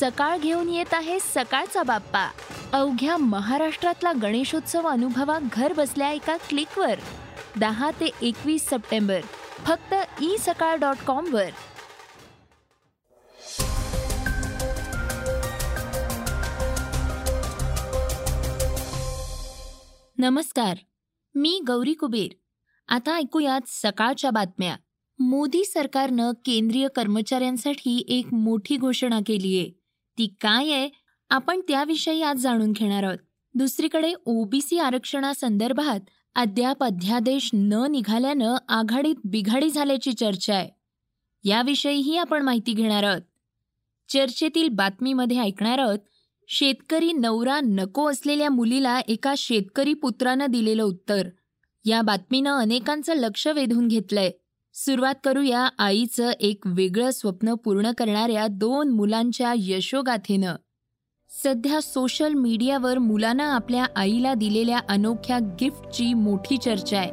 सकाळ घेऊन येत आहे सकाळचा बाप्पा. अवघ्या महाराष्ट्रातला गणेशोत्सव अनुभवा घर बसल्या एका क्लिकवर. दहा ते एकवीस सप्टेंबर. फक्त ई सकाळ डॉट कॉम वर. नमस्कार. मी गौरी कुबेर. आता ऐकूयात सकाळच्या बातम्या. मोदी सरकारनं केंद्रीय कर्मचाऱ्यांसाठी एक मोठी घोषणा केली आहे ती काय आहे आपण त्याविषयी आज जाणून घेणार आहोत. दुसरीकडे ओबीसी आरक्षणासंदर्भात अद्याप अध्यादेश न निघाल्यानं आघाडीत बिघाडी झाल्याची चर्चा आहे. याविषयीही आपण माहिती घेणार आहोत. चर्चेतील बातमीमध्ये ऐकणार आहोत शेतकरी नवरा नको असलेल्या मुलीला एका शेतकरी पुत्रानं दिलेलं उत्तर. या बातमीनं अनेकांचं लक्ष वेधून घेतलंय. सुरुवात करूया आईचं एक वेगळं स्वप्न पूर्ण करणाऱ्या दोन मुलांच्या यशोगाथेनं. सध्या सोशल मीडियावर मुलानं आपल्या आईला दिलेल्या अनोख्या गिफ्टची मोठी चर्चा आहे.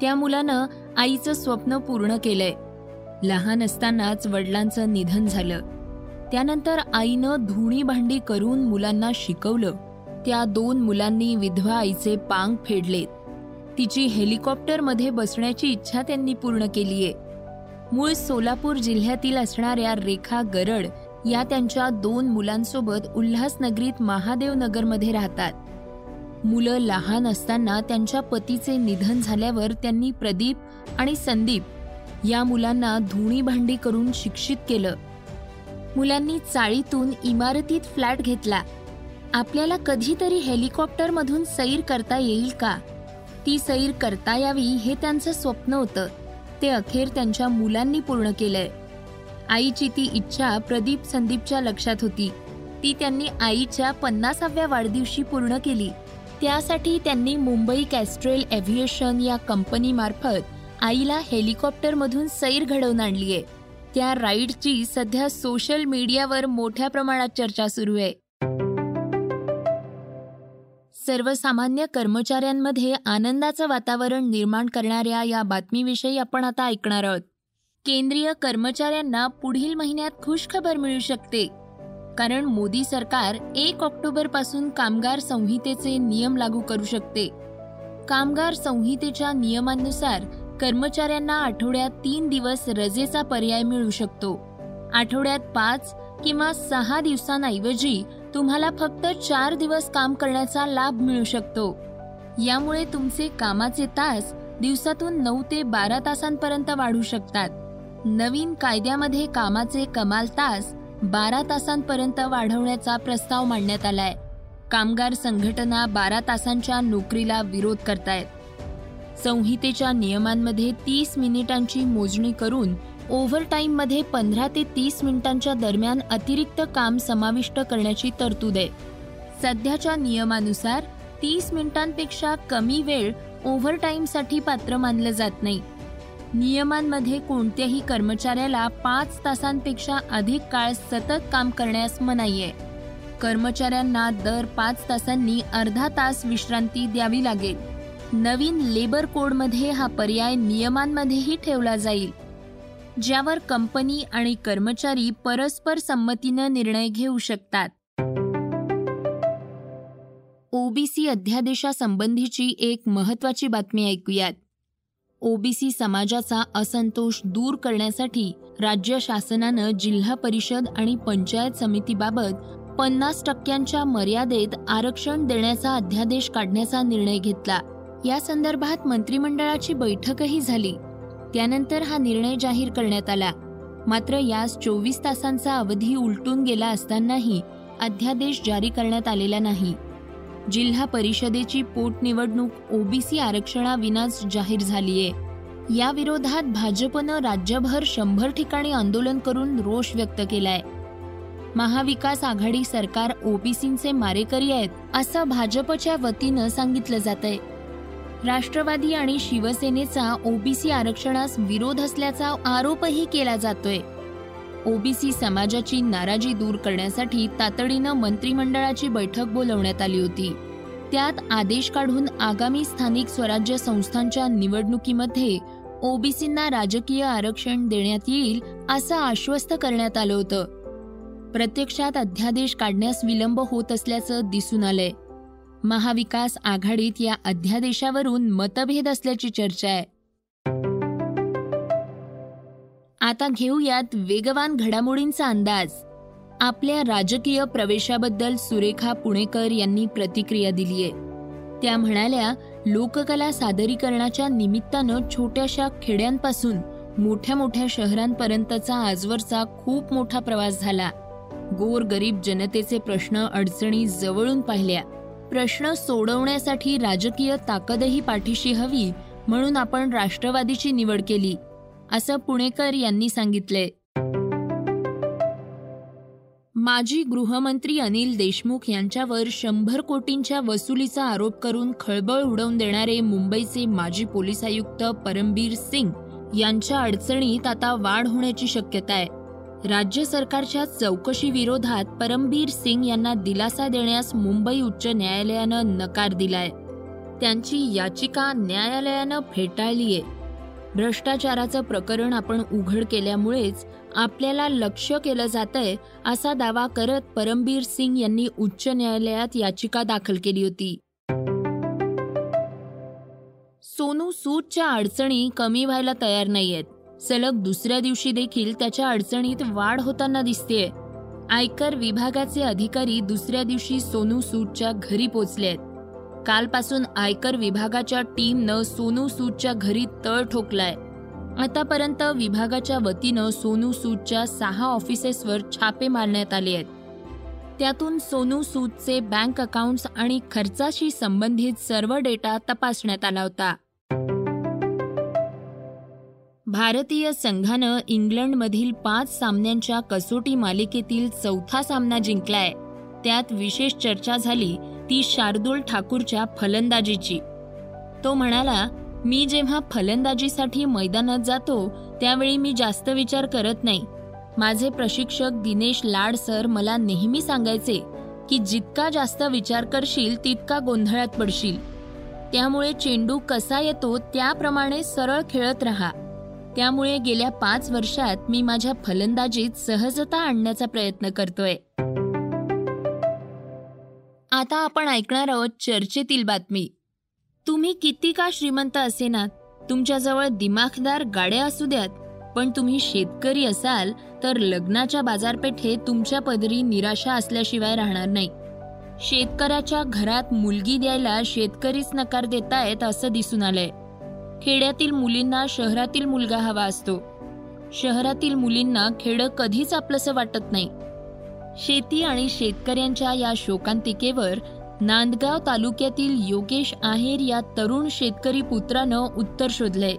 त्या मुलानं आईचं स्वप्न पूर्ण केलंय. लहान असतानाच वडिलांचं निधन झालं. त्यानंतर आईनं धुणी भांडी करून मुलांना शिकवलं. त्या दोन मुलांनी विधवा आईचे पांग फेडलेत. तिची हेलिकॉप्टरमध्ये बसण्याची इच्छा त्यांनी पूर्ण केलीये. मूळ सोलापूर जिल्ह्यातील असणाऱ्या रेखा गरड या त्यांच्या दोन मुलांसोबत उल्हासनगरीत महादेव नगरमध्ये राहतात. मुलं लहान असताना त्यांच्या पतीचे निधन झाल्यावर त्यांनी प्रदीप आणि संदीप या मुलांना धुणी भांडी करून शिक्षित केलं. मुलांनी चाळीतून इमारतीत फ्लॅट घेतला. आपल्याला कधीतरी हेलिकॉप्टरमधून सैर करता येईल का? ती सैर करता यावी हे त्यांचं स्वप्न होतं. ते अखेर त्यांच्या मुलांनी पूर्ण केलंय. आईची ती इच्छा प्रदीप संदीपच्या लक्षात होती. ती त्यांनी आईच्या पन्नासाव्या वाढदिवशी पूर्ण केली. त्यासाठी त्यांनी मुंबई कॅस्ट्रेल एव्हिएशन या कंपनीमार्फत आईला हेलिकॉप्टरमधून सैर घडवून आणलीय. त्या राईडची सध्या सोशल मीडियावर मोठ्या प्रमाणात चर्चा सुरू आहे. सर्वसामान्य कर्मचाऱ्यांमध्ये आनंदाचं वातावरण निर्माण करणाऱ्या या बातमीविषयी आपण आता ऐकणार आहोत. केंद्रीय कर्मचाऱ्यांना पुढील महिन्यात खुशखबर मिळू शकते. कारण मोदी सरकार एक ऑक्टोबरपासून कामगार संहितेचे नियम लागू करू शकते. कामगार संहितेच्या नियमांनुसार कर्मचाऱ्यांना आठवड्यात तीन दिवस रजेचा पर्याय मिळू शकतो. आठवड्यात पाच किंवा सहा दिवसांऐवजी तुम्हाला फक्त चार दिवस काम करण्याचा लाभ मिळू शकतो. यामुळे तुमचे कामाचे तास दिवसातून नऊ ते बारा तासांपर्यंत वाढू शकतात. नवीन कायद्यामध्ये कामाचे कमाल तास बारा तासांपर्यंत वाढवण्याचा प्रस्ताव मांडण्यात आलाय. कामगार संघटना बारा तासांच्या नोकरीला विरोध करतायत. संहितेच्या नियमांमध्ये तीस मिनिटांची मोजणी करून ओव्हरटाईममध्ये पंधरा ते तीस मिनिटांच्या दरम्यान अतिरिक्त काम समाविष्ट करण्याची तरतूद. आहे सध्याच्या नियमानुसार तीस मिनिटांपेक्षा कमी वेळ ओव्हरटाईमसाठी पात्र मानलं जात नाही. नियमांमध्ये कोणत्याही कर्मचाऱ्याला पाच तासांपेक्षा अधिक काळ सतत काम करण्यास मनाई आहे कर्मचाऱ्यांना दर पाच तासांनी अर्धा तास विश्रांती द्यावी लागेल. नवीन लेबर कोडमध्ये हा पर्याय नियमांमध्येही ठेवला जाईल. ज्यावर कंपनी आणि कर्मचारी परस्पर संमतीनं निर्णय घेऊ शकतात. ओबीसी अध्यादेशासंबंधीची एक महत्वाची बातमी ऐकूयात. ओबीसी समाजाचा असंतोष दूर करण्यासाठी राज्य शासनानं जिल्हा परिषद आणि पंचायत समितीबाबत पन्नास टक्क्यांच्या मर्यादेत आरक्षण देण्याचा अध्यादेश काढण्याचा निर्णय घेतला. या संदर्भात मंत्रिमंडळाची बैठकही झाली. त्यानंतर हा निर्णय जाहीर करण्यात आला. मात्र यास चोवीस तासांचा अवधी उलटून गेला असतानाही अध्यादेश जारी करण्यात आलेला नाही. जिल्हा परिषदेची पोटनिवडणूक ओबीसी आरक्षणाविनाच जाहीर झालीय. याविरोधात भाजपनं राज्यभर शंभर ठिकाणी आंदोलन करून रोष व्यक्त केलाय. महाविकास आघाडी सरकार ओबीसींचे मारेकरी आहेत असं भाजपच्या वतीनं सांगितलं जात आहे राष्ट्रवादी आणि शिवसेनेचा ओबीसी आरक्षणास विरोध असल्याचा आरोपही केला जातोय. ओबीसी समाजाची नाराजी दूर करण्यासाठी तातडीनं मंत्रिमंडळाची बैठक बोलवण्यात आली होती. त्यात आदेश काढून आगामी स्थानिक स्वराज्य संस्थांच्या निवडणुकीमध्ये ओबीसींना राजकीय आरक्षण देण्यात येईल असं आश्वस्त करण्यात आलं होतं. प्रत्यक्षात अध्यादेश काढण्यास विलंब होत असल्याचं दिसून आलंय. महाविकास आघाडीत या अध्यादेशावरून मतभेद असल्याची चर्चा आहे. आता घेऊयात वेगवान घडामोडींचा अंदाज. आपल्या राजकीय प्रवेशाबद्दल सुरेखा पुणेकर यांनी प्रतिक्रिया दिलीय. त्या म्हणाल्या लोककला सादरीकरणाच्या निमित्तानं छोट्याशा खेड्यांपासून मोठ्या मोठ्या शहरांपर्यंतचा आजवरचा खूप मोठा प्रवास झाला. गोर गरीब जनतेचे प्रश्न अडचणी जवळून पाहिल्या. प्रश्न सोडवण्यासाठी राजकीय ताकदही पाठीशी हवी म्हणून आपण राष्ट्रवादीची निवड केली असं पुणेकर यांनी सांगितले. माजी गृहमंत्री अनिल देशमुख यांच्यावर शंभर कोटींच्या वसुलीचा आरोप करून खळबळ उडवून देणारे मुंबईचे माजी पोलीस आयुक्त परमबीर सिंग यांच्या अडचणीत आता वाढ होण्याची शक्यता आहे. राज्य सरकारच्या चौकशी विरोधात परमबीर सिंग यांना दिलासा देण्यास मुंबई उच्च न्यायालयानं नकार दिलाय. त्यांची याचिका न्यायालयानं फेटाळलीय. भ्रष्टाचाराचं प्रकरण आपण उघड केल्यामुळेच आपल्याला लक्ष केलं जातंय असा दावा करत परमबीर सिंग यांनी उच्च न्यायालयात याचिका दाखल केली होती. सोनू सूदच्या अडचणी कमी व्हायला तयार नाहीयेत. सलग दुसऱ्या दिवशी देखील त्याच्या अडचणीत वाढ होताना दिसतेय. आयकर विभागाचे अधिकारी दुसऱ्या दिवशी सोनू सूदच्या घरी पोचले कालपासून आयकर विभागाच्या टीमनं सोनू सूदच्या घरी तळ ठोकलाय. आतापर्यंत विभागाच्या वतीनं सोनू सूदच्या सहा ऑफिसेसवर छापे मारण्यात आले आहेत. त्यातून सोनू सूदचे बँक अकाउंट्स आणि खर्चाशी संबंधित सर्व डेटा तपासण्यात आला होता. भारतीय संघानं इंग्लंडमधील पाच सामन्यांच्या कसोटी मालिकेतील चौथा सामना जिंकलाय. त्यात विशेष चर्चा झाली ती शार्दूल ठाकूरच्या फलंदाजीची. तो म्हणाला मी जेव्हा फलंदाजीसाठी मैदानात जातो त्यावेळी मी जास्त विचार करत नाही. माझे प्रशिक्षक दिनेश लाड सर मला नेहमी सांगायचे की जितका जास्त विचार करशील तितका गोंधळात पडशील. त्यामुळे चेंडू कसा येतो त्याप्रमाणे सरळ खेळत राहा. त्यामुळे गेल्या पाच वर्षात मी माझ्या फलंदाजीत सहजता आणण्याचा प्रयत्न करतोय. आता आपण ऐकणार आहोत चर्चेतील बातमी. तुम्ही किती का श्रीमंत असेनात? तुमच्याजवळ दिमाखदार गाड्या असू द्यात पण तुम्ही शेतकरी असाल तर लग्नाच्या बाजारपेठेत तुमच्या पदरी निराशा असल्याशिवाय राहणार नाही. शेतकऱ्याच्या घरात मुलगी द्यायला शेतकरीच नकार देतायत असं दिसून आलंय. खेड्यातील मुलींना शहरातील मुलगा हवा असतो. शहरातील मुलींना खेडं कधीच आपलंसं वाटत नाही. शेती आणि शेतकऱ्यांच्या या शोकांतिकेवर नांदगाव तालुक्यातील योगेश आहेर या तरुण शेतकरी पुत्रानं उत्तर शोधलंय.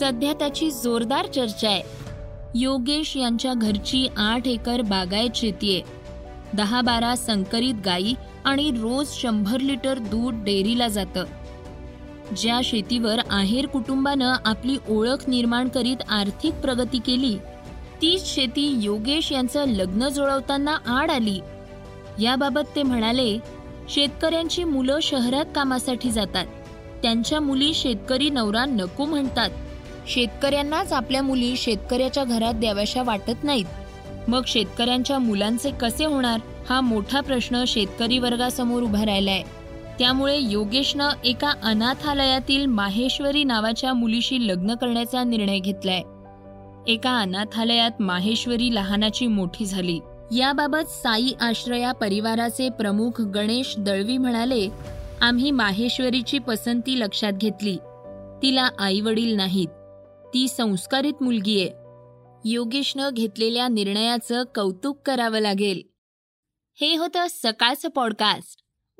सध्या त्याची जोरदार चर्चा आहे. योगेश यांच्या घरची आठ एकर बागायत शेती आहे. दहा बारा संकरित गायी आणि रोज शंभर लिटर दूध डेअरीला जातं. ज्या शेतीवर आहेर कुटुंबानं आपली ओळख निर्माण करीत आर्थिक प्रगती केली तीच शेती योगेश यांचं लग्न जुळवताना आड आली. याबाबत ते म्हणाले शेतकऱ्यांची मुलं शहरात कामासाठी जातात. त्यांच्या मुली शेतकरी नवरा नको म्हणतात. शेतकऱ्यांनाच आपल्या मुली शेतकऱ्याच्या घरात द्याव्याशा वाटत नाहीत. मग शेतकऱ्यांच्या मुलांचे कसे होणार? हा मोठा प्रश्न शेतकरी वर्गासमोर उभा राहिलाय. त्यामुळे योगेशनं एका अनाथालयातील माहेश्वरी नावाच्या मुलीशी लग्न करण्याचा निर्णय घेतलाय. एका अनाथालयात माहेश्वरी लहानाची मोठी झाली. याबाबत साई आश्रया परिवाराचे प्रमुख गणेश दळवी म्हणाले आम्ही माहेश्वरीची पसंती लक्षात घेतली. तिला आई वडील नाहीत. ती संस्कारित मुलगी आहे. योगेशनं घेतलेल्या निर्णयाचं कौतुक करावं लागेल. हे होतं सकाळचं पॉडकास्ट.